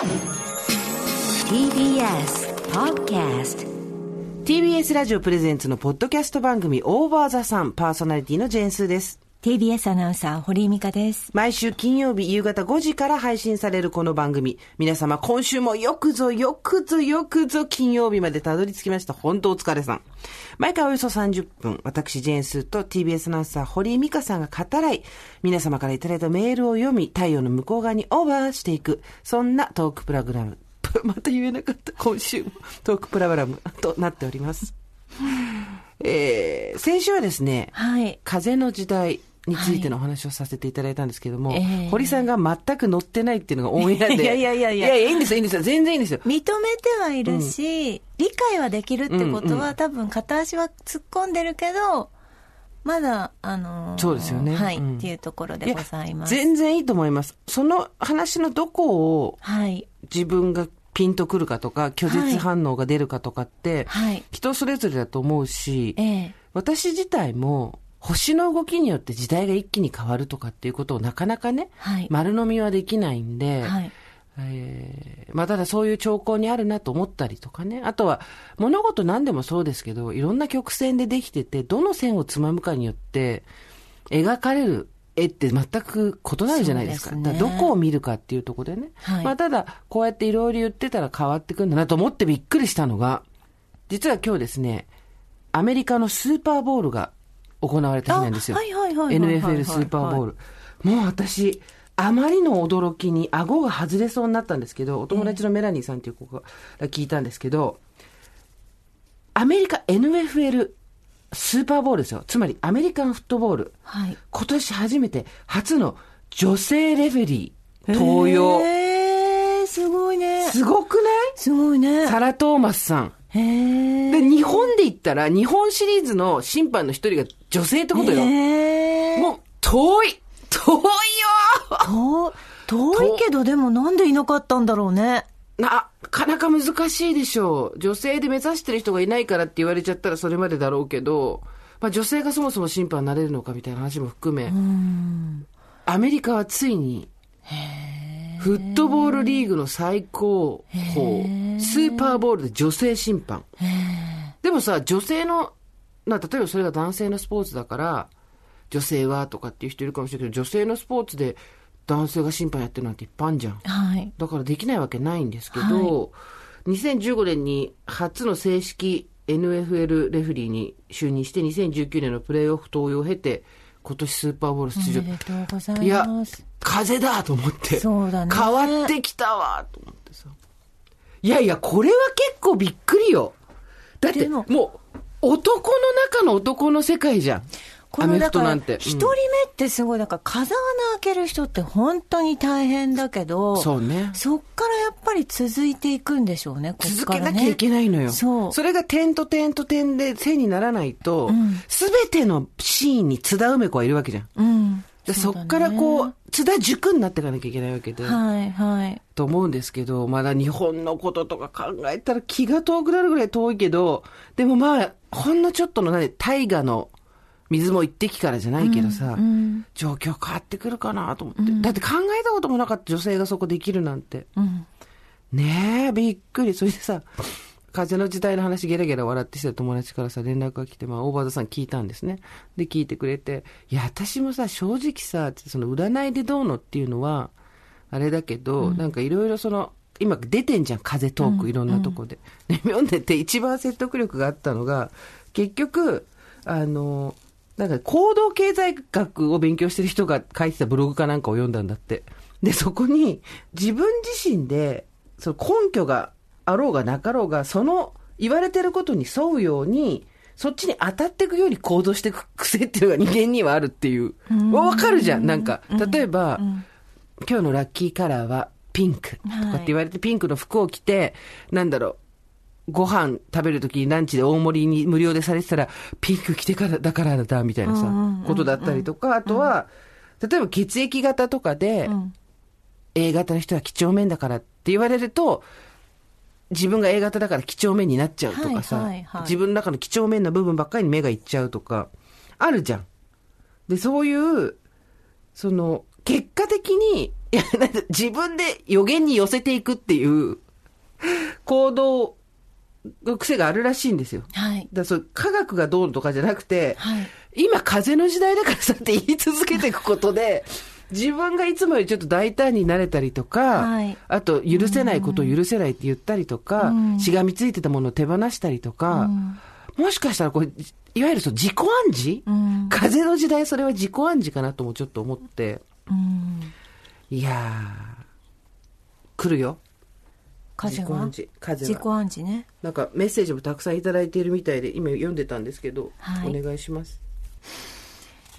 TBS Podcast TBS ラジオプレゼンツのポッドキャスト番組オーバーザさんパーソナリティのジェンスーです。TBS アナウンサー、堀井美香です。毎週金曜日夕方5時から配信されるこの番組。皆様今週もよくぞよくぞよくぞ金曜日までたどり着きました。本当お疲れさん。毎回およそ30分、私ジェーンスーと TBS アナウンサー堀井美香さんが語らい、皆様からいただいたメールを読み、太陽の向こう側にオーバーしていく、そんなトークプログラム。また言えなかった。今週もトークプログラム となっております。えー、先週はですね、はい。風の時代についてのお話をさせていただいたんですけども、ええ堀さんが全く乗ってないっていうのがオンエアで。いやいやいやいやいやいや、いいんですよ、いいんですよ。全然いいんですよ。認めてはいるし、理解はできるってことは、多分片足は突っ込んでるけど、まだ、あのーそうですよねはい、うんっていうところでございます。全然いいと思います。その話のどこをはい。自分がピンとくるかとか、拒絶反応が出るかとかって、はい。人それぞれだと思うし、ええ私自体も、星の動きによって時代が一気に変わるとかっていうことをなかなかね、はい。丸飲みはできないんで、はい。えーまあ、ただそういう兆候にあるなと思ったりとかね。あとは、物事何でもそうですけど、いろんな曲線でできてて、どの線をつまむかによって、描かれる絵って全く異なるじゃないですか。すねどこを見るかっていうところでね。はいまあ、ただ、こうやっていろいろ言ってたら変わってくんだなと思ってびっくりしたのが、実は今日ですね、アメリカのスーパーボールが行われた日なんですよ。あはいはいはい NFL スーパーボール。もう私、あまりの驚きに顎が外れそうになったんですけど、お友達のメラニーさんっていう子が聞いたんですけど、アメリカ NFL スーパーボールですよ。つまりアメリカンフットボール。はい。今年初めて初の女性レフェリー登用。えー、すごいね。すごくない？すごいね。サラ・トーマスさん。で、日本で言ったら、日本シリーズの審判の一人が女性ってことよ。もう、遠い。遠いよ。遠遠いけど、でもなんでいなかったんだろうね。なかなか難しいでしょう。女性で目指してる人がいないからって言われちゃったらそれまでだろうけど、まあ女性がそもそも審判になれるのかみたいな話も含め、アメリカはついに、フットボールリーグの最高峰、スーパーボールで女性審判。でもさ、女性の、な例えばそれが男性のスポーツだから、女性はとかっていう人いるかもしれないけど、女性のスポーツで男性が審判やってるなんていっぱいあるじゃん。はい。だからできないわけないんですけど、2015年に初の正式 NFL レフェリーに就任して、2019年のプレーオフ登用を経て、今年スーパーボール出場。おめでとうございやいます。、風だと思って。そうだね変わってきたわと思ってさ。いやいや、これは結構びっくりよ。だって、でももう、男の中の男の世界じゃん。このだから、トなんて。一人目ってすごい、だから風穴開ける人って本当に大変だけど、そうね。そっからやっぱり続いていくんでしょうね、こっ続からね。けなきゃいけないのよ。そうれが点と点と点で線にならないとん、すべ、てのシーンに津田梅子はいるわけじゃん。うん。でそだねっからこう、津田塾になっていかなきゃいけないわけで。はい、はい。と思うんですけど、まだ日本のこととか考えたら気が遠くなるぐらい遠いけど、でもまあ、ほんのちょっとのね、大河の水も一滴からじゃないけどさ、うん。状況変わってくるかなと思って、だって考えたこともなかった女性がそこできるなんて。うん。ねえ、びっくり。それでさ、風の時代の話ゲラゲラ笑ってした友達からさ、連絡が来て、まあ、大場田さん聞いたんですね。で、聞いてくれて、いや、私もさ、正直さ、その占いでどうのっていうのは、あれだけど、なんかいろいろその、今出てんじゃん、風トーク、いろんなとこで。で、読んでて一番説得力があったのが、結局、あの、なんか行動経済学を勉強してる人が書いてたブログかなんかを読んだんだって。で、そこに自分自身で、その根拠があろうがなかろうが、その言われてることに沿うように、そっちに当たっていくように行動していく癖っていうのが人間にはあるっていう。わかるじゃん。なんか、例えば、今日のラッキーカラーはピンクとかって言われて、ピンクの服を着て、なんだろう、ご飯食べるときにランチで大盛りに無料でされてたら、ピンク着てからだからだ、みたいなさ、ことだったりとか、あとは、例えば血液型とかで、ん。A 型の人は几帳面だからって言われると、自分が A 型だから几帳面になっちゃうとかさ、はいはいはい自分の中の几帳面な部分ばっかりに目がいっちゃうとか、あるじゃん。で、そういう、その、結果的にいや、なんか自分で予言に寄せていくっていう行動の癖があるらしいんですよ。はい。だそう科学がどうとかじゃなくて、はい今風の時代だからさって言い続けていくことで、自分がいつもよりちょっと大胆になれたりとか、はいあと許せないことを許せないって言ったりとか、うんしがみついてたものを手放したりとか、うんもしかしたらこれ、いわゆるそう自己暗示、うん風の時代それは自己暗示かなともちょっと思って、うん。いやー、来るよ。風は？自己暗示。風自己は。暗示ね。なんかメッセージもたくさんいただいているみたいで、今読んでたんですけど、はいお願いします。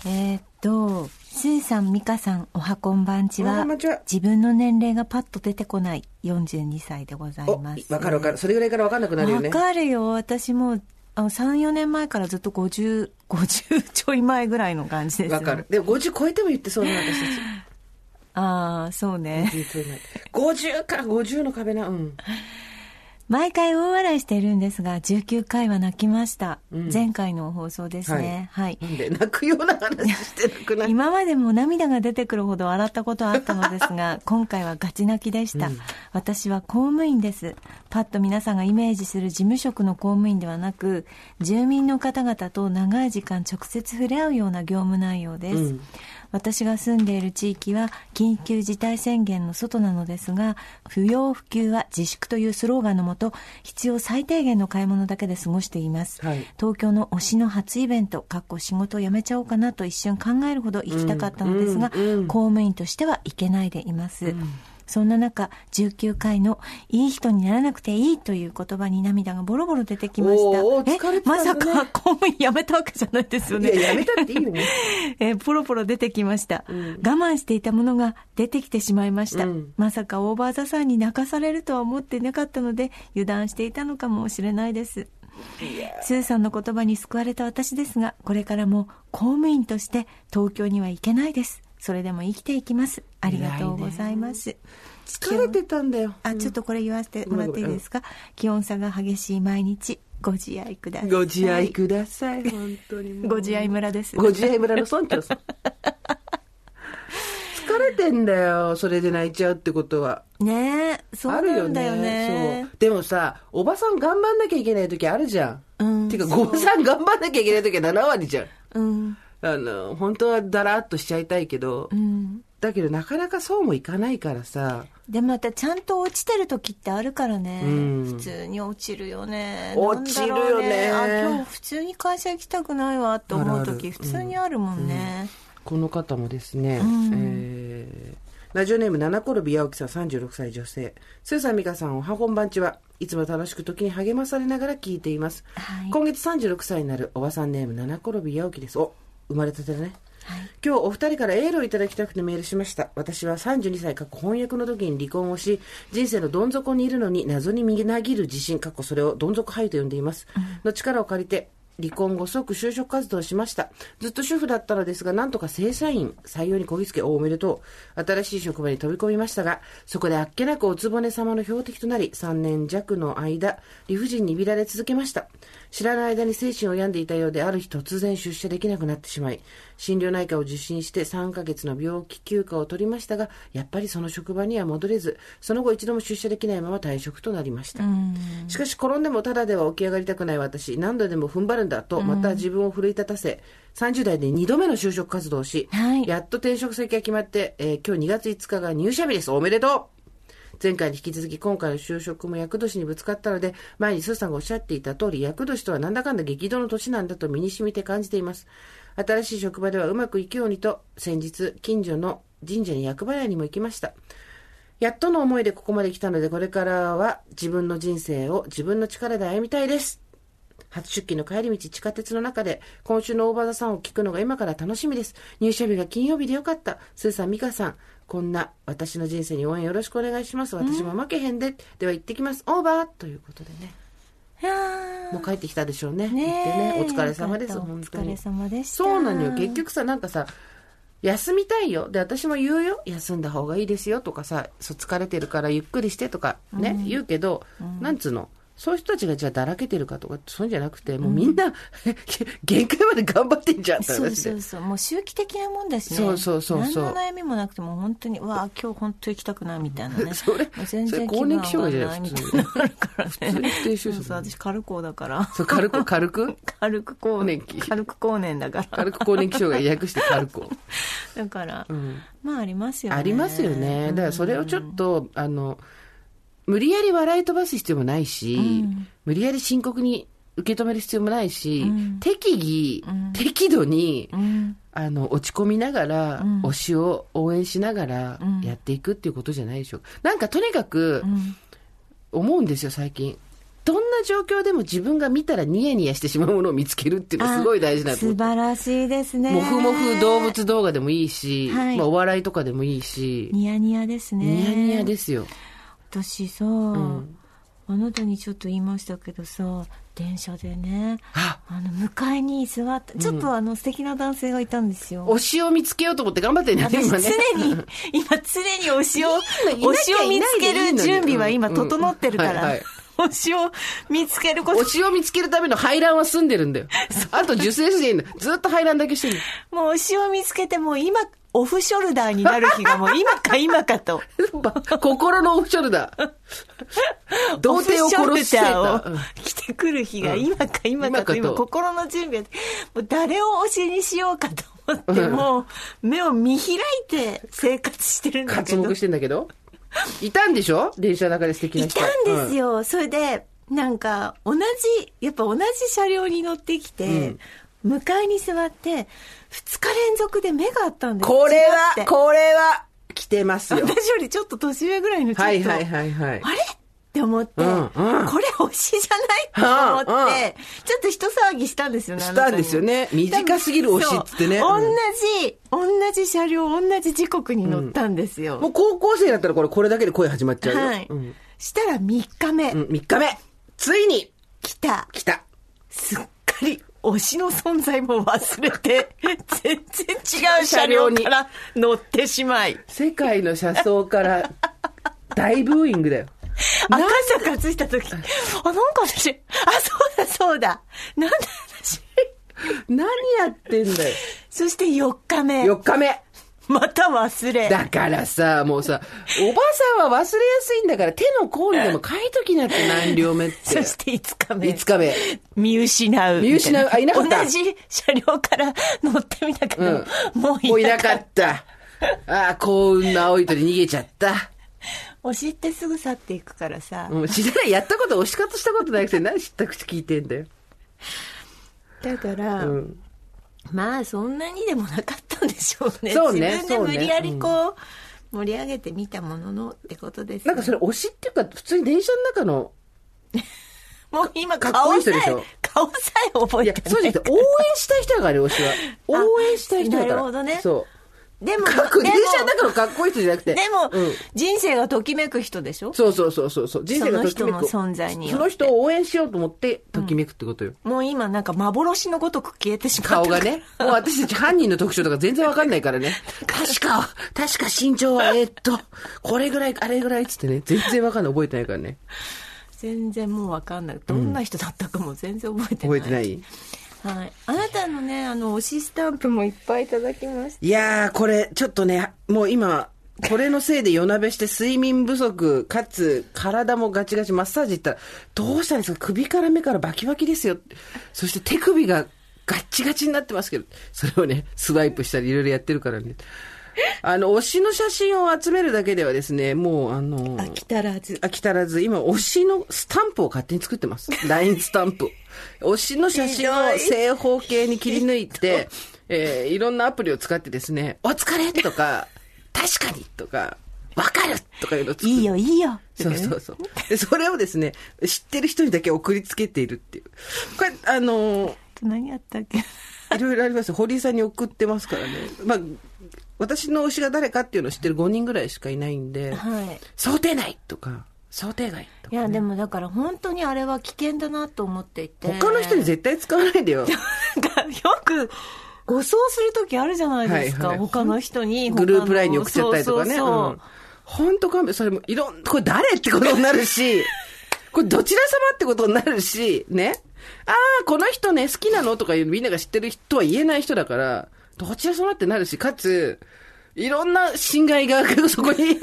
えーっと、スーさん、ミカさん、おはこんばんちは自分の年齢がパッと出てこない42歳でございお、ます。わかるわかる。それぐらいからわかんなくなるよね。わかるよ。私もう、あの、3、4年前からずっと50、50ちょい前ぐらいの感じですよ。わかる。。でも50超えても言ってそうな私たち。ああ、そうね。50超えない50か、50の壁な。うん。毎回大笑いしているんですが、19回は泣きました。うん前回の放送ですね。はい。なんで泣くような話してなくない今までも涙が出てくるほど笑ったことはあったのですが、今回はガチ泣きでした。うん私は公務員です。パッと皆さんがイメージする事務職の公務員ではなく、住民の方々と長い時間直接触れ合うような業務内容です。うん私が住んでいる地域は緊急事態宣言の外なのですが、不要不急は自粛というスローガンのもと、必要最低限の買い物だけで過ごしています。はい東京の推しの初イベント、かっこ仕事を辞めちゃおうかなと一瞬考えるほど行きたかったのですが、うんうんうん公務員としては行けないでいます。そんな中、19回のいい人にならなくていいという言葉に涙がボロボロ出てきました。おまさか公務員辞めたわけじゃないですよね。いや、やめたっていいよね。えーポロポロ出てきました、うん。我慢していたものが出てきてしまいました、うん。まさかオーバーザさんに泣かされるとは思っていなかったので油断していたのかもしれないです。スーさんの言葉に救われた私ですがこれからも公務員として東京には行けないですそれでも生きていきますありがとうございます疲れてたんだよ。あちょっとこれ言わせてもらっていいですか、気温差が激しい毎日ご自愛くださいご自愛ください、本当に。ご自愛村ですご自愛村の村長さん。疲れてんだよ、それで泣いちゃうってことは。ねえそうあるよなんだよねね。そう。でもさ、おばさん頑張んなきゃいけない時あるじゃん。うんてか、ごばさん頑張んなきゃいけない時は7割じゃん。うんあの、本当はだらっとしちゃいたいけど、うん。だけどなかなかそうもいかないからさ、でまたちゃんと落ちてる時ってあるからね、うん。普通に落ちるよね。落ちるよね。なんだろうあ今日普通に会社行きたくないわって思う時普通にあるもんね、この方もですね、うん。えーラジオネーム七転び八起さん36歳女性。スーさん美香さんおはこんばんちは。いつも楽しく時に励まされながら聞いています。はい。今月36歳になるおばさんネーム七転び八起です。お、生まれたてだね。はい今日お二人からエールをいただきたくてメールしました。私は32歳過去翻訳の時に離婚をし、人生のどん底にいるのに謎にみなぎる自信、過去それをどん底俳優と呼んでいます。の力を借りて、離婚後即就職活動しました。ずっと主婦だったのですが、なんとか正社員採用にこぎつけ、おおめでとう。新しい職場に飛び込みましたが、そこであっけなくおつぼね様の標的となり、3年弱の間、理不尽に見られ続けました。知らない間に精神を病んでいたようで、ある日突然出社できなくなってしまい、心療内科を受診して3ヶ月の病気休暇を取りましたが、やっぱりその職場には戻れず、その後一度も出社できないまま退職となりました。うんしかし転んでもただでは起き上がりたくない私、何度でも踏ん張るんだと、また自分を奮い立たせ、30代で2度目の就職活動をし、はいやっと転職先が決まって、えー今日2月5日が入社日です。おめでとう前回に引き続き今回の就職も厄年にぶつかったので、前にスーさんがおっしゃっていた通り、厄年とはなんだかんだ激動の年なんだと身に染みて感じています。新しい職場ではうまくいくようにと、先日、近所の神社に厄払いにも行きました。やっとの思いでここまで来たので、これからは自分の人生を自分の力で歩みたいです。初出勤の帰り道、地下鉄の中で、今週の大場田さんを聞くのが今から楽しみです。入社日が金曜日でよかった。スーさん、ミカさん、こんな私の人生に応援よろしくお願いします。私も負けへんで。では行ってきます。オーバーということでね。もう帰ってきたでしょうね。ね行ってね。お疲れ様です、本当に。お疲れ様でしたそうなのよ。結局さ、なんかさ、休みたいよ。で、私も言うよ。休んだ方がいいですよとかさ、そう疲れてるからゆっくりしてとかね、言うけど、なんつうの？そういう人たちがじゃあだらけてるかとか、そういうんじゃなくて、もうみんな、限界まで頑張ってんじゃんそうそう。そう。もう周期的なもんだしね。そうそうそうそう何の悩みもなくても本当に、うわあ今日本当行きたく ないみたいなね。それ全然更年期障害じゃないたいなのあるからね。普通そうそう、私軽くだから。そう、軽く、軽く？軽く更年期。軽く更年だから。軽く更年期障害訳して軽く。だから、うんまあありますよね。ありますよね。だからそれをちょっと、あの、無理やり笑い飛ばす必要もないし、うん無理やり深刻に受け止める必要もないし、うん適宜、うん適度に、うん。あの、落ち込みながら、うん推しを応援しながらうんやっていくっていうことじゃないでしょうか。なんかとにかくうん。思うんですよ、最近。どんな状況でも自分が見たらニヤニヤしてしまうものを見つけるっていうのはすごい大事なと思素晴らしいですね。もふもふ動物動画でもいいし、はいまあ、お笑いとかでもいいし、ニヤニヤですね。ニヤニヤですよ。私さ、ん。あなたにちょっと言いましたけどさ電車でねあ。あの向かいに座ったちょっとあの素敵な男性がいたんですよ、推しを見つけようと思って頑張ってんね、私今ね。常に今常に推しを推しを見つける準備は今整ってるから、推しを見つけること。推しを見つけるための排卵は済んでるんだよ。あと受精していいんだよ。ずっと排卵だけしてるもう推しを見つけてもう今オフショルダーになる日がもう今か今かとば 心のオフショルダー。童貞を殺してた。着てくる日が今か今かと、今心の準備をもう誰を推しにしようかと思って、うんもう目を見開いて生活してるんだけど。活目してんだけど。いたんでしょ？電車の中で素敵ない人。たんですよ。それで、なんか、同じ、やっぱ同じ車両に乗ってきて、向かいに座って、二日連続で目があったんですこれは、てこれは、来てますよ。私よりちょっと年上ぐらいのちょっと、はいはいはいはい。あれ？って思って、うんうんこれ推しじゃないと思って、うんうんちょっと一騒ぎしたんですよね。したんですよね短すぎる推しっつってね同じ、同じ車両、同じ時刻に乗ったんですよ。もう高校生だったらこれ、これだけで声始まっちゃうよ。はい、うん。したら3日目、うん、3日目。ついに、来た。来た。すっかり推しの存在も忘れて、全然違う車両から乗ってしまい、世界の車窓から、大ブーイングだよ。赤坂着いた時、あ、なんか私、あ、そうだそうだ、なんだ私。何やってんだよ。そして4日目、4日目。また忘れ。だからさ、もうさ、おばさんは忘れやすいんだから、手の甲にでも書いときなって何両目って。そして5日目。5日目。見失う。見失うあいなかった同じ車両から乗ってみたけど、うんもういなかっった。ああ、幸運の青い鳥逃げちゃった。た。推しってすぐ去っていくからさ。もう知らない、やったこと、押し方したことなくて、何知った口聞いてんだよ。だから、うん。まあそんなにでもなかったんでしょうね。そうね自分で無理やりこう、盛り上げてみたもののってことです、なんかそれ推しっていうか、普通に電車の中の、もう今顔さえ顔さえ覚いやえて、そうじゃなくて、応援したい人だからね、推しは。応援したい人だから。なるほどねそう。でも、かっこいい。でも電車の中のかっこいい人じゃなくて。でも、うん人生がときめく人でしょ？そうそうそうそうそう。人生がときめく。その人の存在にその人を応援しようと思って、ときめくってことよ。もう今なんか幻のごとく消えてしまった。顔がね。もう私たち犯人の特徴とか全然わかんないからね。確か、確か身長は、えーっと、これぐらい、あれぐらいっつってね。全然わかんない。覚えてないからね。全然もうわかんない。どんな人だったかも全然覚えてない。覚えてないはい。あなたのね、あの、推しスタンプもいっぱいいただきました。いやー、これ、ちょっとね、もう今、これのせいで夜なべして睡眠不足、かつ体もガチガチマッサージ行ったら、どうしたんですか？首から目からバキバキですよ。そして手首がガッチガチになってますけど、それをね、スワイプしたりいろいろやってるからね。あの、推しの写真を集めるだけではですね、もうあの飽き足らず。飽き足らず、今、推しのスタンプを勝手に作ってます。LINE スタンプを。推しの写真を正方形に切り抜いて、えーいろんなアプリを使ってですね、お疲れとか、確かにとか、わかるとかいうのいいよ、いいよ。そうそうそう。で、それをですね、知ってる人にだけ送りつけているっていう。これ、あのー何やったっけ？いろいろあります。堀井さんに送ってますからね。まあ、私の推しが誰かっていうのを知ってる5人ぐらいしかいないんで、はい。想定内とか、想定外とか、いや、でもだから本当にあれは危険だなと思っていて。他の人に絶対使わないでよ。よく、誤送するときあるじゃないですか。はいはい他の人に。グループラインに送っちゃったりとかね。そうそうん本当勘弁、それもいろん、これ誰ってことになるし、これどちら様ってことになるし、ね。ああ、この人ね、好きなのとかみんなが知ってる人は言えない人だから、どちら様ってなるし、かつ、いろんな侵害が そこに。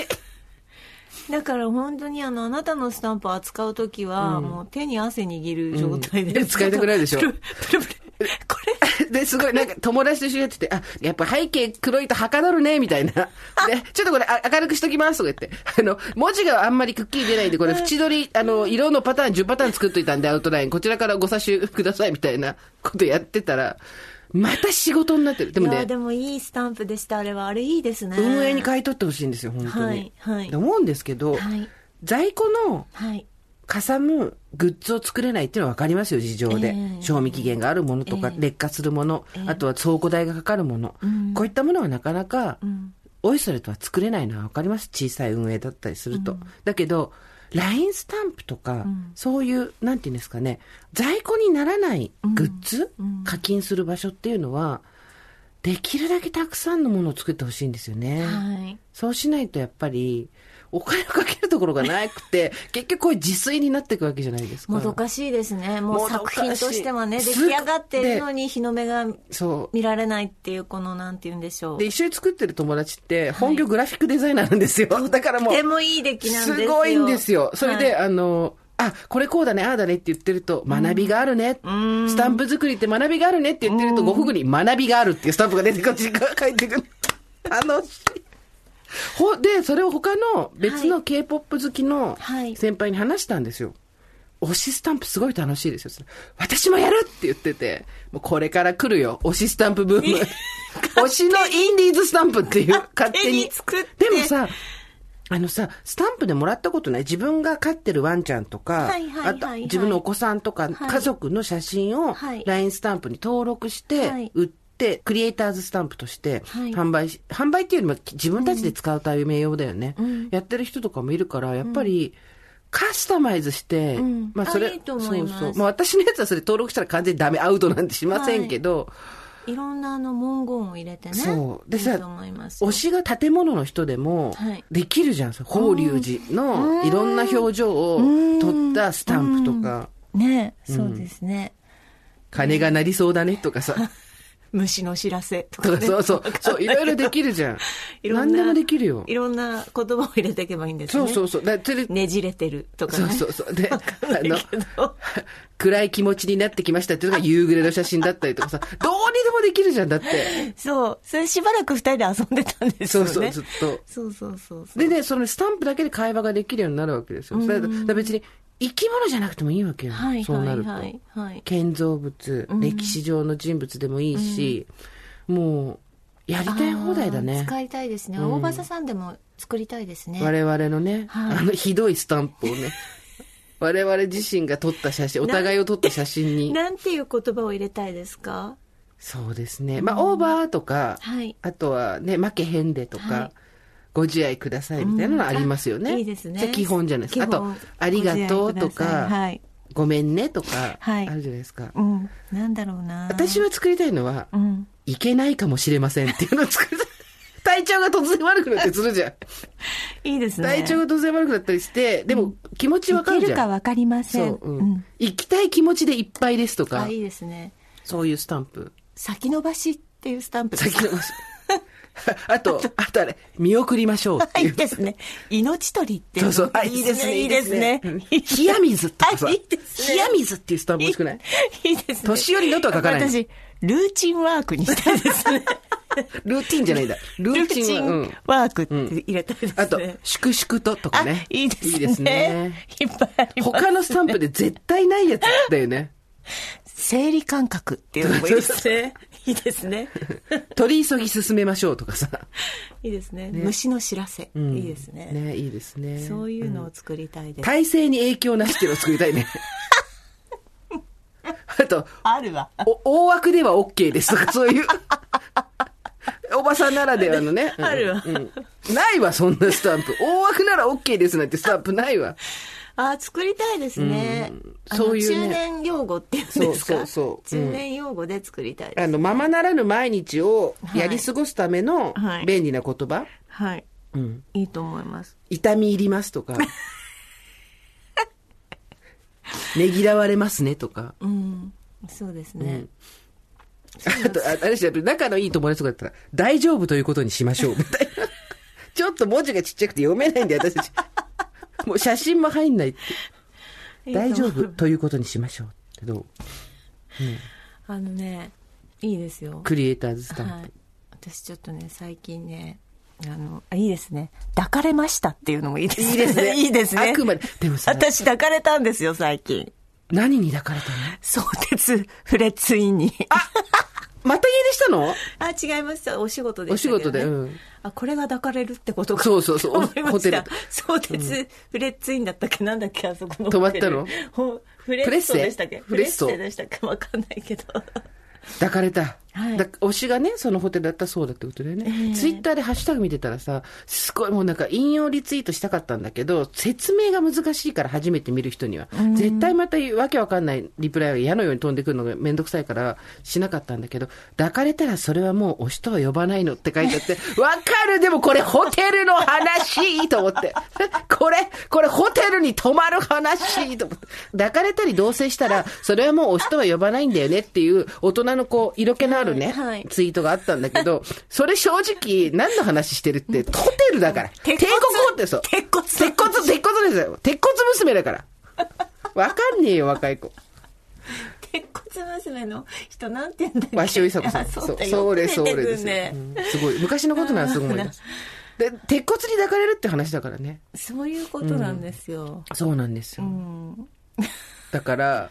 だから本当にあの、あなたのスタンプを扱うときは、もう手に汗握る状態で。うん使いたくないでしょ プルプルプルこれ、で、すごい、なんか友達と一緒にやってて、あ、やっぱ背景黒いとはかどるね、みたいな。で、ちょっとこれあ明るくしときます、とか言って。あの、文字があんまりくっきり出ないんで、これ縁取り、あの、色のパターン10パターン作っといたんで、アウトライン。こちらからご差しください、みたいなことやってたら、また仕事になってる。でもね、いやでもいいスタンプでした、あれは。あれいいですね。運営に買い取ってほしいんですよ、本当に。はいはいで思うんですけど、はい。在庫のはい。かさむグッズを作れないっていうのは分かりますよ、事情で。ええ賞味期限があるものとか、ええ劣化するもの、ええあとは倉庫代がかかるもの、うんこういったものはなかなか、んおいそれとは作れないのは分かります。小さい運営だったりすると。だけど、LINE スタンプとか、んそういう、なんていうんですかね、在庫にならないグッズ、うん課金する場所っていうのは、できるだけたくさんのものを作ってほしいんですよね。はい。そうしないとやっぱり、お金をかけるところがなくて、結局こういう自炊になっていくわけじゃないですか。もどかしいですね。もう作品としてはね、出す来上がってるのに日の目がそう。見られないっていう、この、なんて言うんでしょう。で、一緒に作ってる友達って、本業グラフィックデザイナーなんですよ。だからもう、とてもいい出来なんですよ。すごいんですよ。それで、はいあの、あ、これこうだね、ああだねって言ってると、学びがあるね。んスタンプ作りって学びがあるねって言ってると、ご夫婦に学びがあるっていうスタンプが出てこ っちが書いてくる。楽しい。ほ、で、それを他の別の K-POP 好きのはい先輩に話したんですよ。推しスタンプすごい楽しいですよ。私もやるって言ってて、もうこれから来るよ。推しスタンプブーム。推しのインディーズスタンプっていう、勝手に。勝手に作ってでもさ、あのさ、スタンプでもらったことない自分が飼ってるワンちゃんとか、はいはいはいあとはい自分のお子さんとか、はい家族の写真をはい LINE スタンプに登録して、はい売って、クリエイターズスタンプとしてはい。販売し、販売っていうよりも自分たちで使うため用だよね、うん。やってる人とかもいるから、やっぱり、カスタマイズして、うん。まあそれ、あいいそうそう。まあ私のやつはそれ登録したら完全にダメ、アウトなんてしませんけど、い。ろんなあの文言を入れてね。そう。でさ。推しが建物の人でもはい、できるじゃん。法隆寺のいろんな表情を撮ったスタンプとか、ねそうですね。金が鳴りそうだねとかさ、虫の知らせととかかね。そうそう、そう、いろいろできるじゃん。いろんな何でもできるよい。ろんな言葉を入れていけばいいんですね。そうそうそう。だねじれてるとかね。そうそうそう。で、あのど、暗い気持ちになってきましたっていうのが夕暮れの写真だったりとかさ、どうにでもできるじゃん、だって。そう。それしばらく二人で遊んでたんですよね。そうそう、ずっと。そうそうそう。でね、そのスタンプだけで会話ができるようになるわけですよ。それだだから別に生き物じゃなくてもいいわけよ。はいそうなると。はいはいはい。建造物、歴史上の人物でもいいし、もう、やりたい放題だね。使いたいですね。うん大場さんでも作りたいですね。我々のね、はいあのひどいスタンプをね、我々自身が撮った写真、お互いを撮った写真に。なんていう言葉を入れたいですか？そうですね。まあ、オーバーとか、はいあとはね、負けへんでとか、はいご自愛くださいみたいなのはありますよね。うんあいいですね基本じゃないですか。あとありがとうとか、はい。ごめんねとか、はいあるじゃないですか。うん。なんだろうな。私は作りたいのは、うん。いけないかもしれませんっていうのを作りたい。体調が突然悪くなってするじゃん。いいですね。体調が突然悪くなったりして、でも気持ちわかるじゃん。いけるかわかりません。そう、うん行きたい気持ちでいっぱいですとかあ、、いいですね。そういうスタンプ。先延ばしっていうスタンプです先延ばし。あと、あとあれ、見送りましょういい。いうですね。命取りっていそうそう。あ、いいですすね。いいですね。うん冷や水とかさ。あいいですね冷や水っていうスタンプ欲しくない？いいですね。年寄りのとは書かないの私、ルーチンワークにしたいですね。ルーティンじゃないんだ。ルルーティン。ワークって入れたいですね。あと、粛々ととかね。あいいですね。いいですね。いっぱいあります。他のスタンプで絶対ないやつだよね。生理感覚っていうのもいいですね。いいですね。取り急ぎ進めましょうとかさ。いいですね。虫の知らせ。うんいいですね。ね、いいですね。そういうのを作りたいです。体制に影響なしっていうのを作りたいね。あと、あるわ。お大枠では OK ですとか、そういう。おばさんならではのね。う んあるわうんないわ、そんなスタンプ。大枠なら OK ですなんてスタンプないわ。あ、作りたいですね。そういうね中年用語っていうんですかそうそうそううん中年用語で作りたいです。あの、ままならぬ毎日をやり過ごすためのはい便利な言葉。はい。うん。いいと思います。痛み入りますとか。ねぎらわれますねとか。うん。そうですね。あと、ああれですよ、仲のいい友達とかだったら、大丈夫ということにしましょう、みたいな。ちょっと文字がちっちゃくて読めないんで、私たち。もう写真も入んないって。大丈夫ということにしましょうってどう？あのね、いいですよ。クリエイターズスタンプ。はい。私ちょっとね、最近ね、あの、あいいですね。抱かれましたっていうのもいいですね。いいですね。いいですね。あくまで。でもさ、私抱かれたんですよ、最近。何に抱かれたの？相鉄フレッツインに。また家出したの？あ、違いました。お仕事でね。お仕事でうん。あ、これが抱かれるってことか。そうそうそう。思いまホテル。相鉄フレッツインだったっけ？なんだっけあそこの泊まったの？フレッソでしたっけ？フレッソフレッセでしたっけ？わかんないけど。抱かれた。はいだ推しがね、そのホテルだったらそうだってことだよね。ツイッターでハッシュタグ見てたらさ、すごいもうなんか引用リツイートしたかったんだけど、説明が難しいから初めて見る人には。絶対またわけわかんないリプライが矢のように飛んでくるのがめんどくさいからしなかったんだけど、抱かれたらそれはもう推しとは呼ばないのって書いてあって、わかるでもこれホテルの話と思って。これ、これホテルに泊まる話と思って。抱かれたり同棲したら、それはもう推しとは呼ばないんだよねっていう大人のこう、色気のあるね、はいはいツイートがあったんだけど、それ正直何の話してるって、ホテルだから。帝鉄骨国ホテルそう。鉄骨鉄骨、鉄骨ですよ。鉄骨娘だから。わかんねえよ、若い子。鉄骨娘の人なんて言うんだっけ？わしおいさこさん。あそう、そうです、そうですねうんすごい。昔のことならすごい思います。で、鉄骨に抱かれるって話だからね。そういうことなんですよ。そうなんですうよ。ん。だから、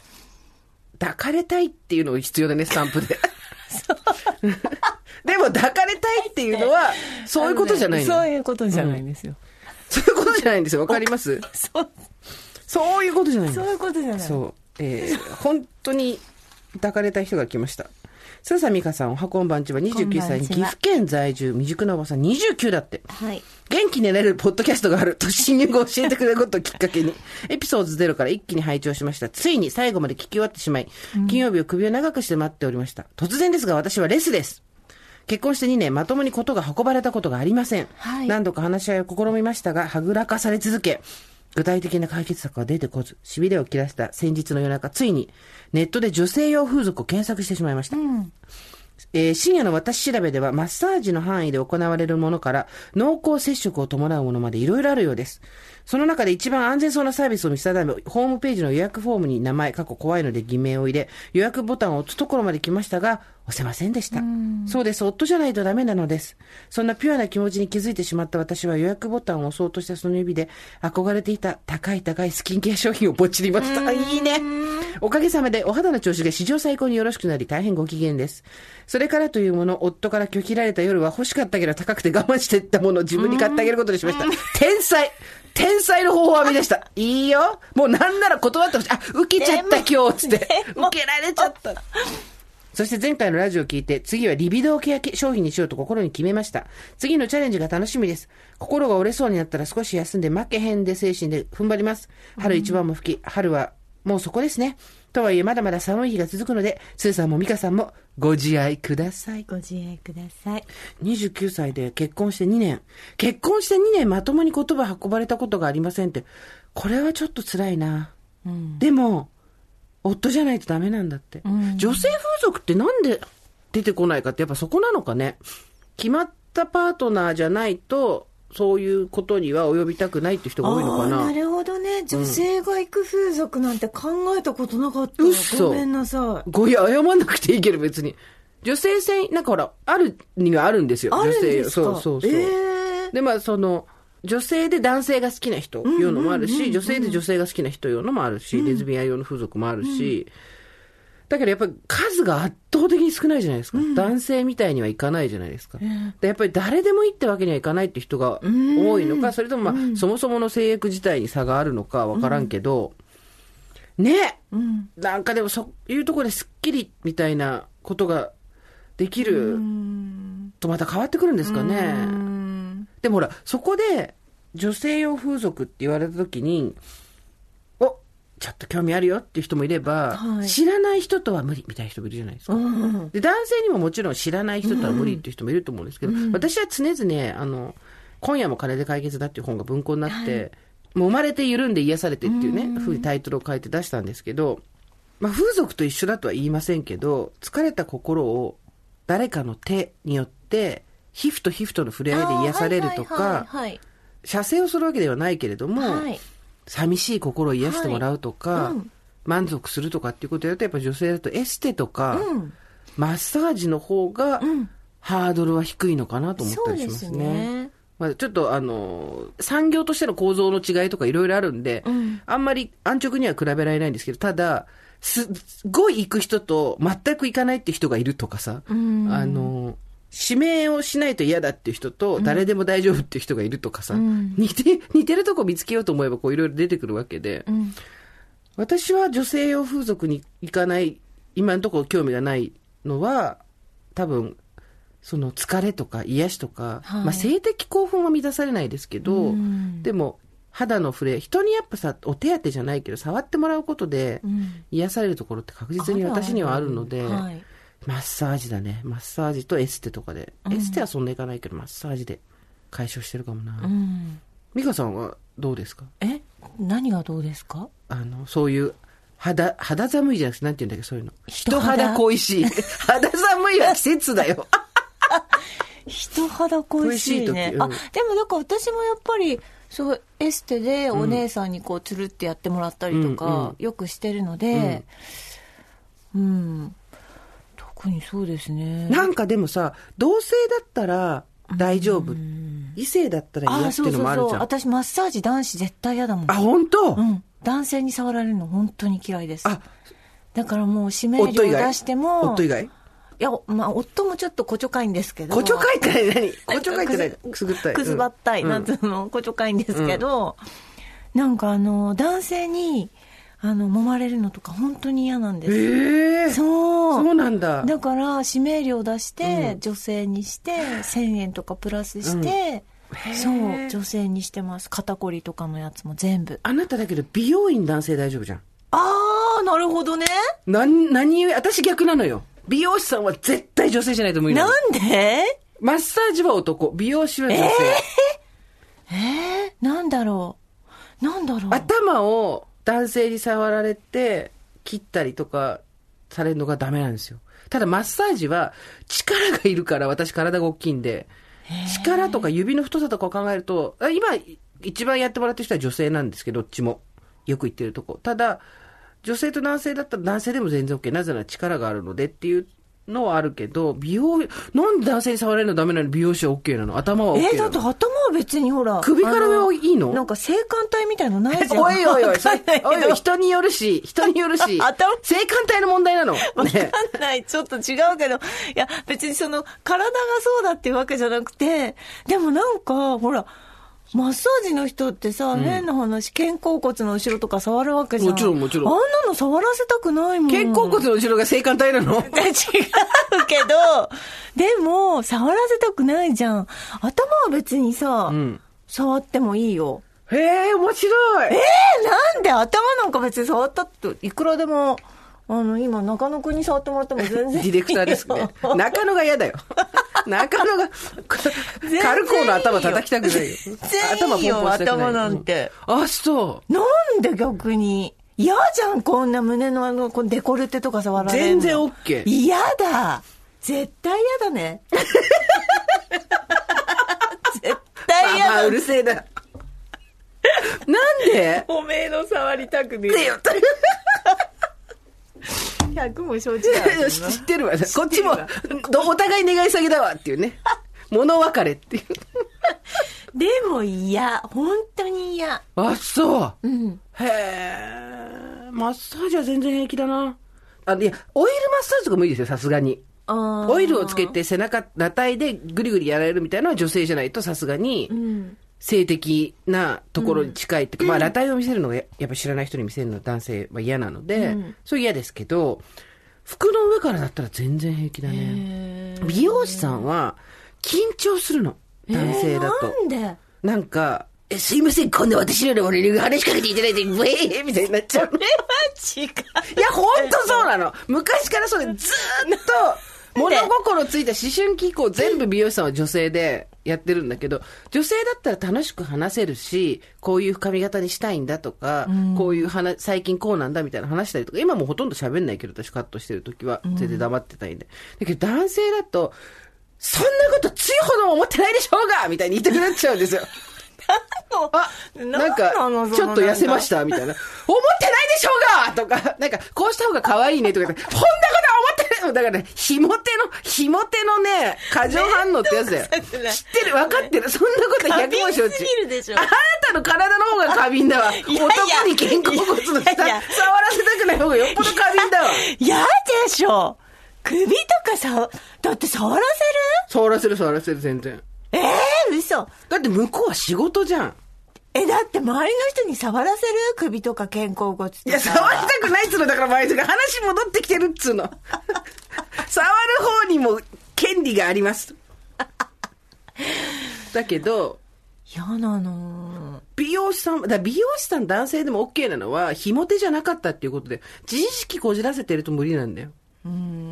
抱かれたいっていうのが必要だね、スタンプで。でも、抱かれたいっていうのは、そういうことじゃないの。そういうことじゃないんですよ。そういうことじゃないんですよ。わかります？そう、そういうことじゃない。そういうことじゃない。そう。えー本当に抱かれた人が来ました。すーさ美香さん、おはこんばんちは29歳に岐阜県在住、未熟なおばさん29だって。はい。元気になれるポッドキャストがあると新入が教えてくれることをきっかけに、エピソードゼロから一気に拝聴しました。ついに最後まで聞き終わってしまい、金曜日を首を長くして待っておりました。突然ですが私はレスです。結婚して2年、まともにことが運ばれたことがありません。はい何度か話し合いを試みましたが、はぐらかされ続け、具体的な解決策が出てこず、痺れを切らした先日の夜中、ついにネットで女性用風俗を検索してしまいました。えー深夜の私調べでは、マッサージの範囲で行われるものから、濃厚接触を伴うものまでいろいろあるようです。その中で一番安全そうなサービスを見定め、ホームページの予約フォームに名前、過去怖いので偽名を入れ、予約ボタンを押すところまで来ましたが、押せませんでした。そうです、夫じゃないとダメなのです。そんなピュアな気持ちに気づいてしまった私は予約ボタンを押そうとしたその指で、憧れていた高い高いスキンケア商品をポチりました。いいね。おかげさまでお肌の調子が史上最高によろしくなり大変ご機嫌です。それからというもの、夫から拒否られた夜は欲しかったけど高くて我慢していったものを自分に買ってあげることにしました。天才天才の方法を編み出した。いいよ。もうなんなら断ってほしい。あ、受けちゃった今日つって。受けられちゃった。そして前回のラジオを聞いて、次はリビドーケア商品にしようと心に決めました。次のチャレンジが楽しみです。心が折れそうになったら少し休んで負けへんで精神で踏ん張ります。春一番も吹き、春はもうそこですね。とはいえまだまだ寒い日が続くので、スーさんもミカさんもご自愛ください。ご自愛ください。29歳で結婚して2年。結婚して2年まともに言葉運ばれたことがありませんって。これはちょっと辛いな。でも、夫じゃないとダメなんだって。女性風俗ってなんで出てこないかってやっぱそこなのかね。決まったパートナーじゃないと、そういうことには及びたくないって人が多いのかな。なるほどね。女性が行く風俗なんて考えたことなかったわ。嘘ごめんなさい。ごいや、謝んなくていいけど別に。女性専、なんかほら、あるにはあるんですよ。あるん女性ですか？そうそうそう。えーで、まあ、その、女性で男性が好きな人いうのもあるし、女性で女性が好きな人用のもあるし、レズビアン用の風俗もあるし、だけどやっぱり数が圧倒的に少ないじゃないですか。男性みたいにはいかないじゃないですか。でやっぱり誰でもいいってわけにはいかないって人が多いのか、それともまあ、そもそもの制約自体に差があるのかわからんけど、ね、なんかでもそういうところですっきりみたいなことができるとまた変わってくるんですかね。でもほら、そこで女性用風俗って言われた時に、おちょっと興味あるよっていう人もいれば、はい。知らない人とは無理みたいな人もいるじゃないですか。で男性にももちろん知らない人とは無理っていう人もいると思うんですけど、私は常々、あの、今夜も金で解決だっていう本が文庫になって、揉まれて緩んで癒されてっていうね、ふうにタイトルを書いて出したんですけど、まあ、風俗と一緒だとは言いませんけど、疲れた心を誰かの手によって、皮膚と皮膚との触れ合いで癒されるとあーはいはいか、はいはい。射精をするわけではないけれども、はい寂しい心を癒してもらうとか、はい。うん。満足するとかっていうことをやると、やっぱ女性だとエステとか、うん。マッサージの方が、ん。ハードルは低いのかなと思ったりしますね。ね。まあ、ちょっとあの、産業としての構造の違いとかいろいろあるんで、ん。あんまり安直には比べられないんですけど、ただ、すすごい行く人と全く行かないって人がいるとかさ、ん。あの、指名をしないと嫌だっていう人と、誰でも大丈夫っていう人がいるとかさ、ん。似て、似てるとこ見つけようと思えばこういろいろ出てくるわけで、うん。私は女性用風俗に行かない、今のところ興味がないのは、多分、その疲れとか癒しとか、はい。まあ性的興奮は満たされないですけど、うん。でも肌の触れ、人にやっぱさ、お手当てじゃないけど、触ってもらうことでうん。癒されるところって確実に私にはあるので、はいマッサージだね。マッサージとエステとかで。エステはそんな行かないけど、マッサージで解消してるかもな。うん美香さんはどうですか？え？何がどうですか？あの、そういう、肌、肌寒いじゃなくて、なんて言うんだっけ、そういうの。人人肌肌恋しい。肌寒いは季節だよ。人肌恋しいね恋しい時うんあでもだから私もやっぱりそうエステでお姉さんにこうつるってやってもらったりとか、うんうんよくしてるのでうん、特にそうですね。なんかでもさ、同性だったら大丈夫。異性だったら嫌あってそうそうそういうのもあるじゃん。あ私マッサージ男子絶対嫌だもん。本当、うん。男性に触られるの本当に嫌いです。あ、だからもう指名料出しても夫以外？いや、まあ、夫もちょっとこちょかいんですけど。こちょかいって何？こちょかいって何？くすぐったい。くすばったい、うん。なんていうの、こちょかいんですけど、なんかあの、男性に、あの、揉まれるのとか本当に嫌なんです。ええそう。そうなんだ。だから、指名料出して、女性にして、1000円とかプラスして、そう、女性にしてます。肩こりとかのやつも全部。あなただけど美容院男性大丈夫じゃん。あー、なるほどね。何、何故私逆なのよ。美容師さんは絶対女性じゃないと無理ななの。んで？マッサージは男、美容師は女性。えー、なんだろう。なんだろう。頭を男性に触られて切ったりとかされるのがダメなんですよ。ただマッサージは力がいるから私体が大きいんで、力とか指の太さとかを考えると、あ今一番やってもらってる人は女性なんですけど、どっちも。よく言ってるとこ。ただ、女性と男性だったら男性でも全然 OK。なぜなら力があるのでっていうのはあるけど、美容、なんで男性に触られるのダメなの？に美容師は OK なの？頭は OK なの？えー、だって頭は別にほら。首から上はいいの？なんか性感帯みたいのないじゃん。おいおいおい、おいおい、人によるし、人によるし 頭、性感帯の問題なの？わね。かんない。ちょっと違うけど。いや、別にその、体がそうだっていうわけじゃなくて、でもなんか、ほら、マッサージの人ってさ、変な話、肩甲骨の後ろとか触るわけじゃん。もちろんもちろんあんなの触らせたくないもん。肩甲骨の後ろが性感帯なの違うけど、でも、触らせたくないじゃん。頭は別にさ、ん触ってもいいよ。へえ、面白い。えー、なんで？頭なんか別に触ったって、いくらでも、あの、今、中野くんに触ってもらっても全然。ディレクターですね。中野が嫌だよ。中野が、カルコーの頭叩きたくないよ。全然いいよポンポンしたくない頭なんてうんあ、そなんで逆に？嫌じゃん、こんな胸のあの、このデコルテとか触う。られるの。全然 OK。嫌だ。絶対嫌だね。絶対嫌だ。まあ、うるせえな。なんで？おめえの触りたくねって言った100も承知だよ 知ってるわ。こっちも、どお互い願い下げだわっていうね。物別れっていう。でも嫌。本当に嫌。あ、そう。うん。へえ。マッサージは全然平気だな。あ、いや、オイルマッサージとかもいいですよ、さすがに。オイルをつけて背中、裸体でぐりぐりやられるみたいなのは女性じゃないとさすがに、うん。性的なところに近いっていうか、まあ裸体を見せるのがややっぱ知らない人に見せるのは男性は嫌なので、うんそれ嫌ですけど、服の上からだったら全然平気だね。美容師さんは緊張するの。男性だと。えーなんで？なんか、え、すいません、こんな私のより俺に話しかけていただいて、ウェーみたいになっちゃう。これは違う。いや、ほんとそうなの。昔からそうで、ずーっと、物心ついた思春期以降、全部美容師さんは女性でやってるんだけど、女性だったら楽しく話せるし、こういう髪型にしたいんだとか、こういう話、最近こうなんだみたいな話したりとか、今もうほとんど喋んないけど、私カットしてる時は、全然黙ってたいんで。だけど男性だと、そんなことついほども思ってないでしょうがみたいに言いたくなっちゃうんですよ。あ、なんか、ちょっと痩せましたみたいな。思ってないでしょうがとか、なんか、こうした方が可愛いねとか、こんなことは思ってないだからね、ひも手の、ひも手のね、過剰反応ってやつだよ。知ってる、分かってる？そんなこと100も承知。あなたの体の方が過敏だわ。男に肩甲骨の下、触らせたくない方がよっぽど過敏だわ。嫌でしょ首とかさ、だって触らせる触らせる触らせる、全然。ええー、嘘。だって向こうは仕事じゃん。え、だって周りの人に触らせる？首とか肩甲骨とか。いや、触りたくないっつうのだから周りが話戻ってきてるっつうの。触る方にも権利があります。だけど、嫌なの。美容師さん、だ美容師さん男性でも OK なのは、ひも手じゃなかったっていうことで、自意識こじらせてると無理なんだよ。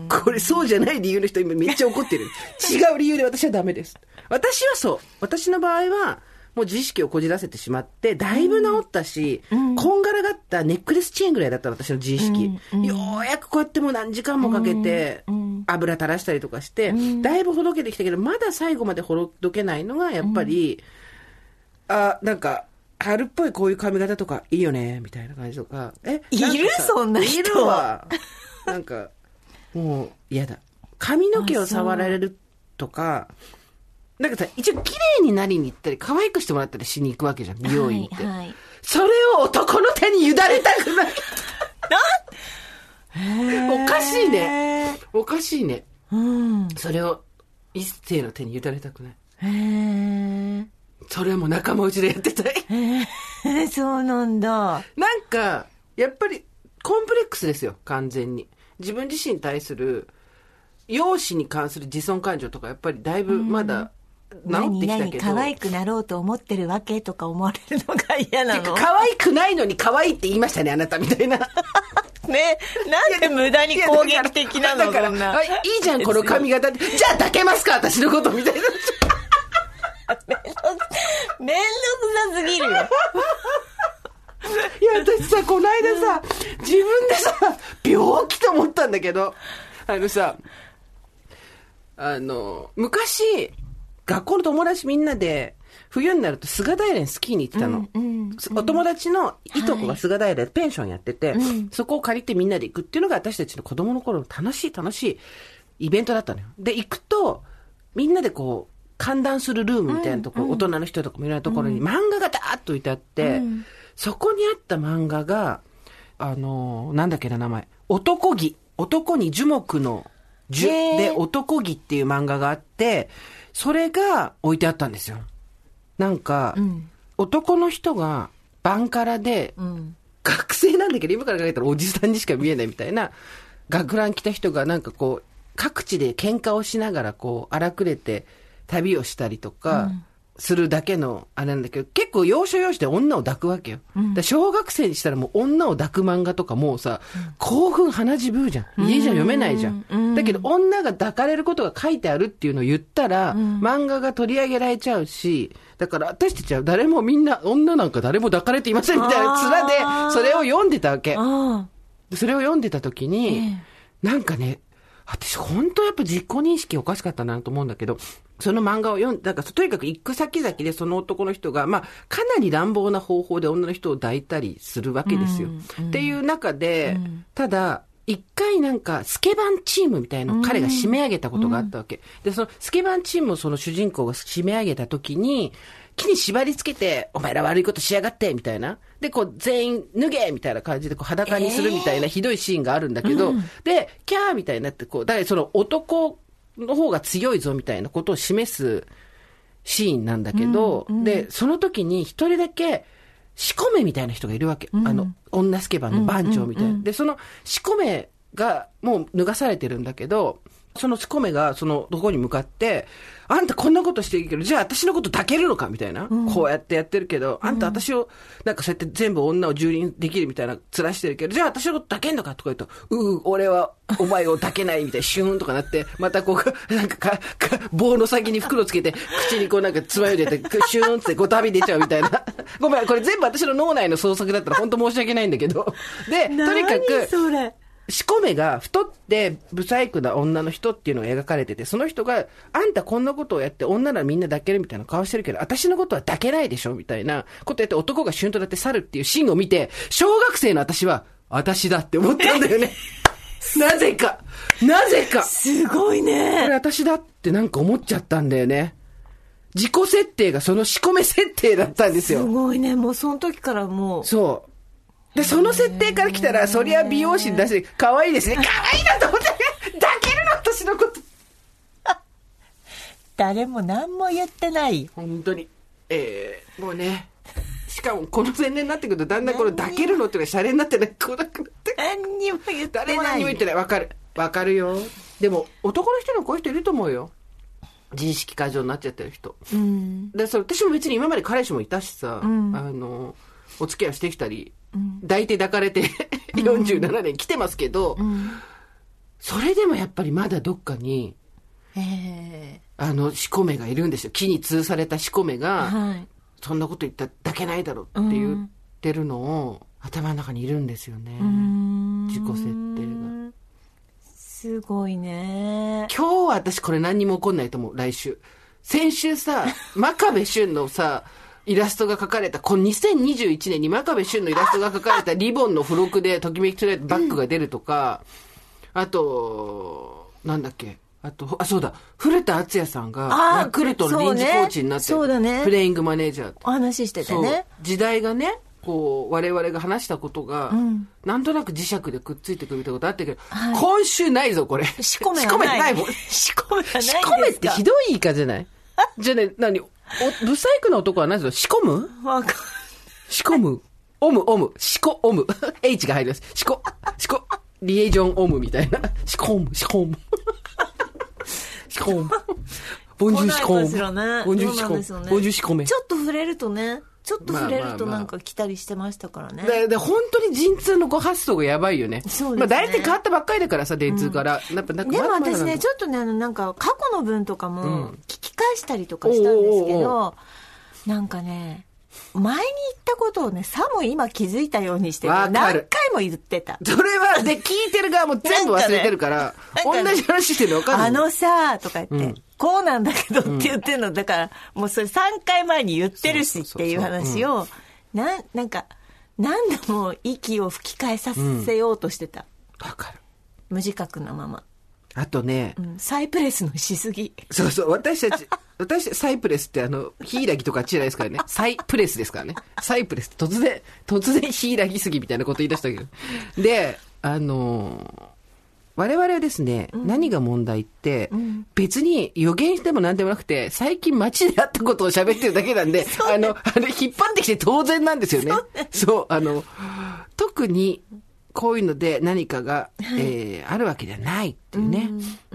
これそうじゃない理由の人今めっちゃ怒ってる。違う理由で私はダメです。私はそう。私の場合は、もう自意識をこじらせてしまって、だいぶ治ったし、こんがらがったネックレスチェーンぐらいだった私の自意識。ようやくこうやってもう何時間もかけて、油垂らしたりとかして、だいぶほどけてきたけど、まだ最後までほどけないのが、やっぱり、あ、なんか、春っぽいこういう髪型とかいいよね、みたいな感じとか。えいる？そんな人いるわ。なんか、もう嫌だ。髪の毛を触られるとか、なんかさ、一応綺麗になりに行ったり、可愛くしてもらったりしに行くわけじゃん、美容院って。はいはいそれを男の手に委ねたくない。おかしいね。おかしいね。うん。それを一世の手に委ねたくない。へーそれはもう仲間内でやってたい。えー、そうなんだ。なんか、やっぱり、コンプレックスですよ、完全に。自分自身に対する、容姿に関する自尊感情とか、やっぱりだいぶまだ何。何可愛くなろうと思ってるわけとか思われるのが嫌なの？可愛くないのに可愛いって言いましたね、あなたみたいな。ね、なんで無駄に攻撃的なのだから、そんなあいいじゃん、この髪型で。じゃあ抱けますか、私のこと、みたいな。めんどくさすぎるよ。いや、私さ、この間さ、自分でさ、病気と思ったんだけど、あのさ、あの、昔、学校の友達みんなで、冬になると菅平にスキーに行ってたの。お友達のいとこが菅平でペンションやってて、そこを借りてみんなで行くっていうのが私たちの子供の頃の楽しい楽しいイベントだったのよ。で、行くと、みんなでこう、観覧するルームみたいなところ、大人の人とかもいろんなところに漫画がダーッと置いてあって、そこにあった漫画が、あの、なんだっけな名前、男気。男に樹木の樹で男気っていう漫画があって、それが置いてあったんですよ。なんか、ん男の人がバンカラで、うん。学生なんだけど、今から考えたらおじさんにしか見えないみたいな、学ラン着た人がなんかこう、各地で喧嘩をしながらこう、荒くれて旅をしたりとか、するだけの、あれなんだけど、結構要所要所で女を抱くわけよ。だから小学生にしたらもう女を抱く漫画とかもうさ、興奮鼻血ぶうじゃん。家じゃ読めないじゃん。だけど女が抱かれることが書いてあるっていうのを言ったら、漫画が取り上げられちゃうし、だから私たちは誰もみんな、女なんか誰も抱かれていませんみたいな面で、それを読んでたわけ。それを読んでた時に、なんかね、私本当やっぱ実行認識おかしかったなと思うんだけど、その漫画を読んだから、とにかく行く先々でその男の人が、まあ、かなり乱暴な方法で女の人を抱いたりするわけですよ。っていう中で、ただ、一回なんか、スケバンチームみたいなのを彼が締め上げたことがあったわけ。で、そのスケバンチームをその主人公が締め上げた時に、木に縛り付けて、お前ら悪いことしやがって、みたいな。で、こう、全員脱げみたいな感じで、こう、裸にするみたいなひどいシーンがあるんだけど、で、キャーみたいになって、こう、だからその男の方が強いぞみたいなことを示すシーンなんだけど、で、その時に一人だけ、仕込めみたいな人がいるわけ。あの、女スケバンの番長みたいな。で、その仕込めがもう脱がされてるんだけど、そのしこめが、その、とこに向かって、あんたこんなことしてるけど、じゃあ私のこと抱けるのかみたいな。こうやってやってるけど、あんた私を、なんかそうやって全部女を蹂躙できるみたいな、面してるけど、じゃあ私のこと抱けんのかとか言うと、うう、俺はお前を抱けないみたいな、シューンとかなって、またこう、なんかか、か棒の先に袋つけて、口にこうなんか爪を入れて、シューンってごたび出ちゃうみたいな。ごめん、これ全部私の脳内の創作だったら本当申し訳ないんだけど。で、とにかく、何それ。しこめが太ってブサイクな女の人っていうのが描かれてて、その人が、あんたこんなことをやって女ならみんな抱けるみたいな顔してるけど、私のことは抱けないでしょみたいなことやって男がシュンとなって去るっていうシーンを見て、小学生の私は、私だって思ったんだよね。なぜかなぜかすごいこれね。私だってなんか思っちゃったんだよね。自己設定がそのしこめ設定だったんですすよ。ごいね。もうその時からもう。そう。で、その設定から来たら、そりゃ美容師に出して、可愛いですね。可愛いなと思って、抱けるの私のこと。誰も何も言ってない。本当に。えー、もうね。しかも、この前年になってくると、だんだんこの抱けるのっていうのがシャレになってね、来なくなって。何にも言って誰もない。何も言ってない。わかる。わかるよ。でも、男の人にもこういう人いると思うよ。自意識過剰になっちゃってる人。うん。で、それ私も別に今まで彼氏もいたしさ、んあの、お付き合いしてきたり、抱いて抱かれて47年来てますけど、それでもやっぱりまだどっかに、えあの、しこめがいるんですよ。木に通されたしこめえが、はい。そんなこと言ったら抱けないだろうって言ってるのを、頭の中にいるんですよね。自己設定が。すごいね。今日は私これ何にも起こんないと思う、来週。先週さ、真壁俊のさ、イラストが描かれた、この2021年に真壁俊のイラストが描かれたリボンの付録でときめきトレーバッグが出るとか、あと、なんだっけ。あと、あ、そうだ、古田敦也さんが、ヤクルトの臨時コーチになって、そうねそうだねプレイングマネージャー。お話ししててね。時代がね、こう、我々が話したことが、んなんとなく磁石でくっついてくるみたいなことあったけど、はい今週ないぞ、これ。しこめない。こめないもん。しこめがないんですしかこめってひどい言い方じゃない？じゃあね、何？お、ブサイクな男は何ですか？しこむ？わかんしこむオム、オム、しこ、オム。H が入ります。しこ、しこ、リエイジョンオムみたいな。しこむ、しこむ。しこむ。ボンジューシコ来ないかしらねム。ボンジューシコムどうなんでしょう。ねボンジューシコメ。ちょっと触れるとね、ちょっと触れるとまあまあまあなんか来たりしてましたからね。で、で、本当に陣痛のご発想がやばいよね。そうですねまあ大体変わったばっかりだからさ、電通から。でも私ね、ちょっとね、あの、なんか、過去の文とかもん聞き返したりとかしたんですけおうおうおど、なんかね、前に言ったことをね、さも今気づいたようにして、何る回も言ってた。それは、で、聞いてる側も全部忘れてるから、かね同じ話してるの分かんない。あのさ、とか言って、うんこうなんだけどって言ってるの、だから、もうそれ3回前に言ってるしっていう話を、なん、なんか、何度も息を吹き返させようとしてた。わかる。無自覚なまま。あとねう、ん、サイプレスのしすぎ。そうそう、私たち、私、サイプレスってあの、ヒイラギとか違いですからね。サイプレスですからね。サイプレスって突然、突然ヒイラギすぎみたいなこと言い出したけど。で、あのー我々はですね、何が問題って、別に予言しても何でもなくて、最近街であったことを喋ってるだけなんで、あの、あの、引っ張ってきて当然なんですよね。そう、あの、特に、こういうので何かが、えーあるわけではないっていうね、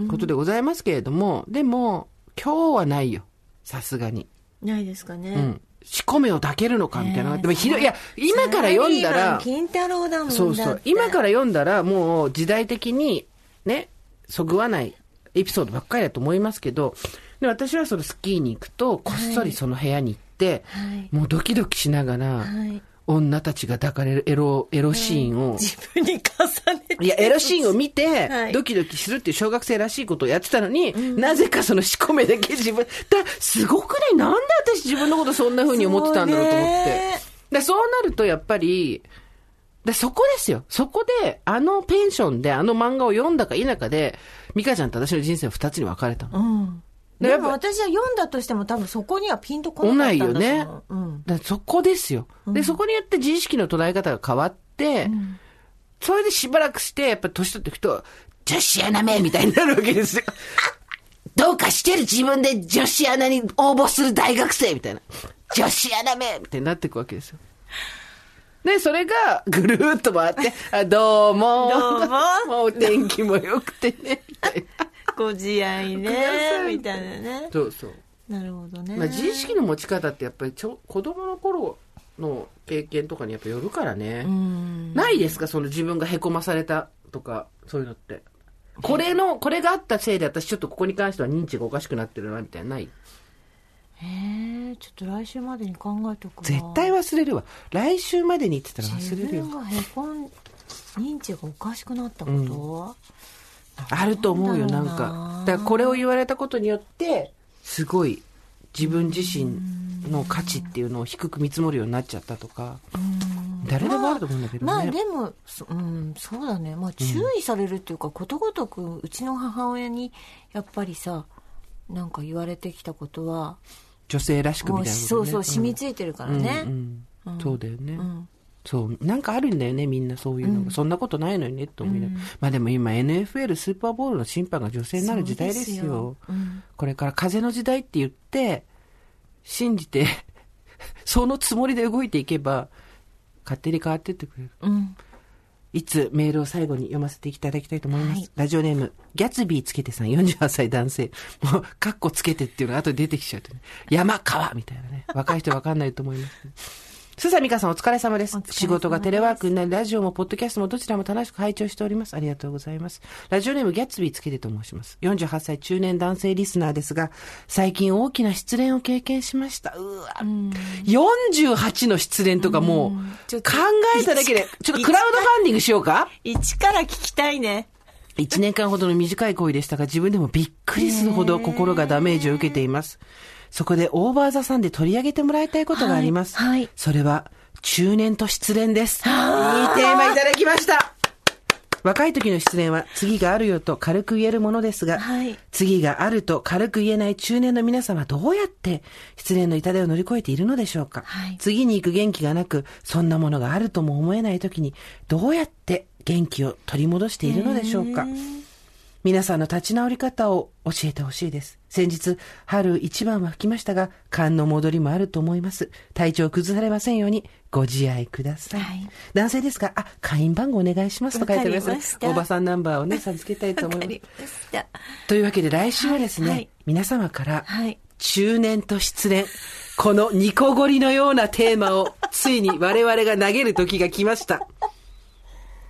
ことでございますけれども、でも、今日はないよ。さすがに。ないですかね。うん。しこめを抱けるのかみたいな。えーでもひどい、いや、今から読んだら、金太郎だもんそうそう。今からら読んだら、もう時代的に、ね、そぐわないエピソードばっかりだと思いますけど、で私はそのスキーに行くと、こっそりその部屋に行って、はい。もうドキドキしながら、はい。女たちが抱かれるエロ、エロシーンを、自分に重ねて。いや、エロシーンを見て、はい。ドキドキするっていう小学生らしいことをやってたのに、なぜかそのしこめだけ自分、だ、すごくない？なんで私自分のことそんな風に思ってたんだろうと思って。そうね。で、そうなるとやっぱり、で、そこですよ。そこで、あのペンションであの漫画を読んだか否かで、ミカちゃんと私の人生は二つに分かれたの。うん。でも私は読んだとしても多分そこにはピンとこないよねうん。だそこですよ。で、そこによって自意識の捉え方が変わって、それでしばらくして、やっぱ年取っていくと、女子アナめみたいになるわけですよ。どうかしてる自分で女子アナに応募する大学生みたいな。女子アナめみたいになっていくわけですよ。で、それがぐるーっと回って、あどうも。どうも もうお天気も良くてね、みたいな。ご自愛ね。いみたいなね。そうそう。なるほどね。まあ、自意識の持ち方ってやっぱりちょ子供の頃の経験とかにやっぱよるからね。うん。ないですか？その自分がへこまされたとか、そういうのって。これの、これがあったせいで私ちょっとここに関しては認知がおかしくなってるな、みたいな。ない？えー、ちょっと来週までに考えとくわ絶対忘れるわ。来週までにって言ったら忘れるよ自。分がへこん、認知がおかしくなったこと、あると思うよ、なんかな。だからこれを言われたことによって、すごい自分自身の価値っていうのを低く見積もるようになっちゃったとか。誰でもあると思うんだけどね。まあでも、そうん、そうだね。まあ注意されるっていうか、ことごとくうちの母親にやっぱりさ、なんか言われてきたことは、女性らしくみたいなね。そうそう、染みいついてるからね。うんうんそうだよね。んそう。なんかあるんだよね、みんなそういうのが。そんなことないのにね、って思いながら。まあでも今 NFL スーパーボールの審判が女性になる時代ですよ。そうですようんこれから風の時代って言って、信じて、そのつもりで動いていけば、勝手に変わってってくれる。うん。いつメールを最後に読ませていただきたいと思います。はいラジオネーム、ギャツビーつけてさん、48歳男性。もう、カッコつけてっていうのが後で出てきちゃうとね。山川みたいなね。若い人わかんないと思います、ね。スーサミカさんお疲れ様ですです仕事がテレワークになり、ラジオもポッドキャストもどちらも楽しく拝聴しております。ありがとうございます。ラジオネームギャッツビーつけてと申します。48歳中年男性リスナーですが、最近大きな失恋を経験しました。うわ、48の失恋とかもう、考えただけで、ちょっとクラウドファンディングしようか？一から聞きたいね。一年間ほどの短い恋でしたが、自分でもびっくりするほど心がダメージを受けています。そこでオーバーザさんで取り上げてもらいたいことがあります。はいはい。それは、中年と失恋です。いいテーマいただきました。若い時の失恋は次があるよと軽く言えるものですが、はい。次があると軽く言えない中年の皆様はどうやって失恋の痛手を乗り越えているのでしょうか、はい。次に行く元気がなく、そんなものがあるとも思えない時に、どうやって元気を取り戻しているのでしょうか皆さんの立ち直り方を教えてほしいです。先日、春一番は吹きましたが、寒の戻りもあると思います。体調崩されませんように、ご自愛ください。はい男性ですが、あ、会員番号お願いしますと書いてありますおばさんナンバーをね、授けたいと思います。ま。というわけで来週はですね、はいはい皆様から、はい。中年と失恋、このニコゴリのようなテーマを、ついに 我々が投げる時が来ました。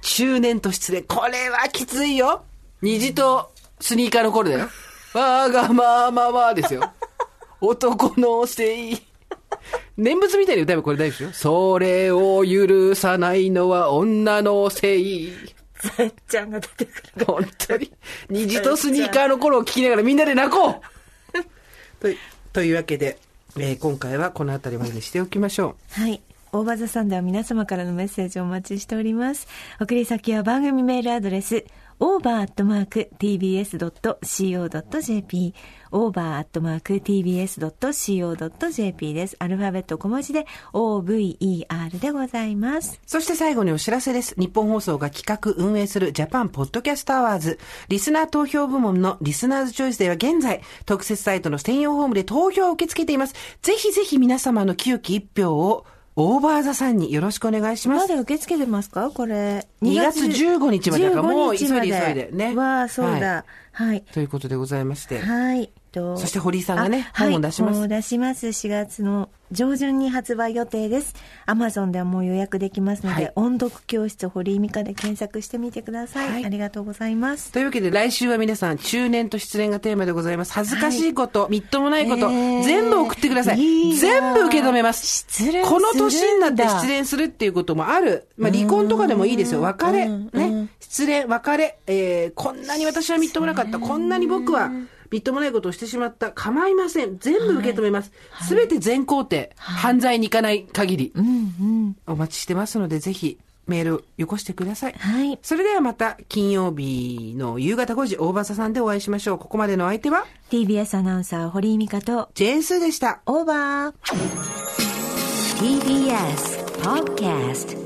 中年と失恋、これはきついよ。虹とスニーカーの頃だよ。わがままはですよ。男のせい。念仏みたいに歌えばこれ大丈夫ですよ。それを許さないのは女のせい。さっちゃんが出てくる。本当に。虹とスニーカーの頃を聞きながらみんなで泣こうとというわけで、えー今回はこの辺りまでにしておきましょはい。大場座さんでは皆様からのメッセージをお待ちしております。送り先は番組メールアドレス、over.tbs.co.jp、over.tbs.co.jp です。アルファベット小文字で over でございます。そして最後にお知らせです。日本放送が企画運営するジャパンポッドキャストアワーズ、リスナー投票部門のリスナーズチョイスでは現在、特設サイトの専用ホームで投票を受け付けています。ぜひぜひ皆様の清き一票を、オーバーザさんによろしくお願いしま。ますだ受け付けてますか？これ。2月15日までだからもう急いで15日ま急いでねわあ、そうだ。はい。ということでございまして。はい。とそして堀井さんがねあ本を出しますはい、本を出します。4月の上旬に発売予定です。アマゾンではもう予約できますので、はい音読教室堀井美香で検索してみてください。はいありがとうございます。というわけで来週は皆さん中年と失恋がテーマでございます。恥ずかしいこと、みっともないこと、えー全部送ってください。いいな全部受け止めます。失恋この年になって失恋するっていうこともある。まあ離婚とかでもいいですよ。別れ。うんね。失恋、別れ。えー、こんなに私はみっともなかった。こんなに僕はみっともないことをしてしまった。構いません。全部受け止めます。すべて全肯定。犯罪に行かない限り。うんうん。お待ちしてますので、ぜひメールよこしてください。はい。それではまた金曜日の夕方5時、大場さんでお会いしましょう。ここまでのお相手は、TBS アナウンサー堀井美香と、ジェーンスーでした。オーバー。TBS Podcast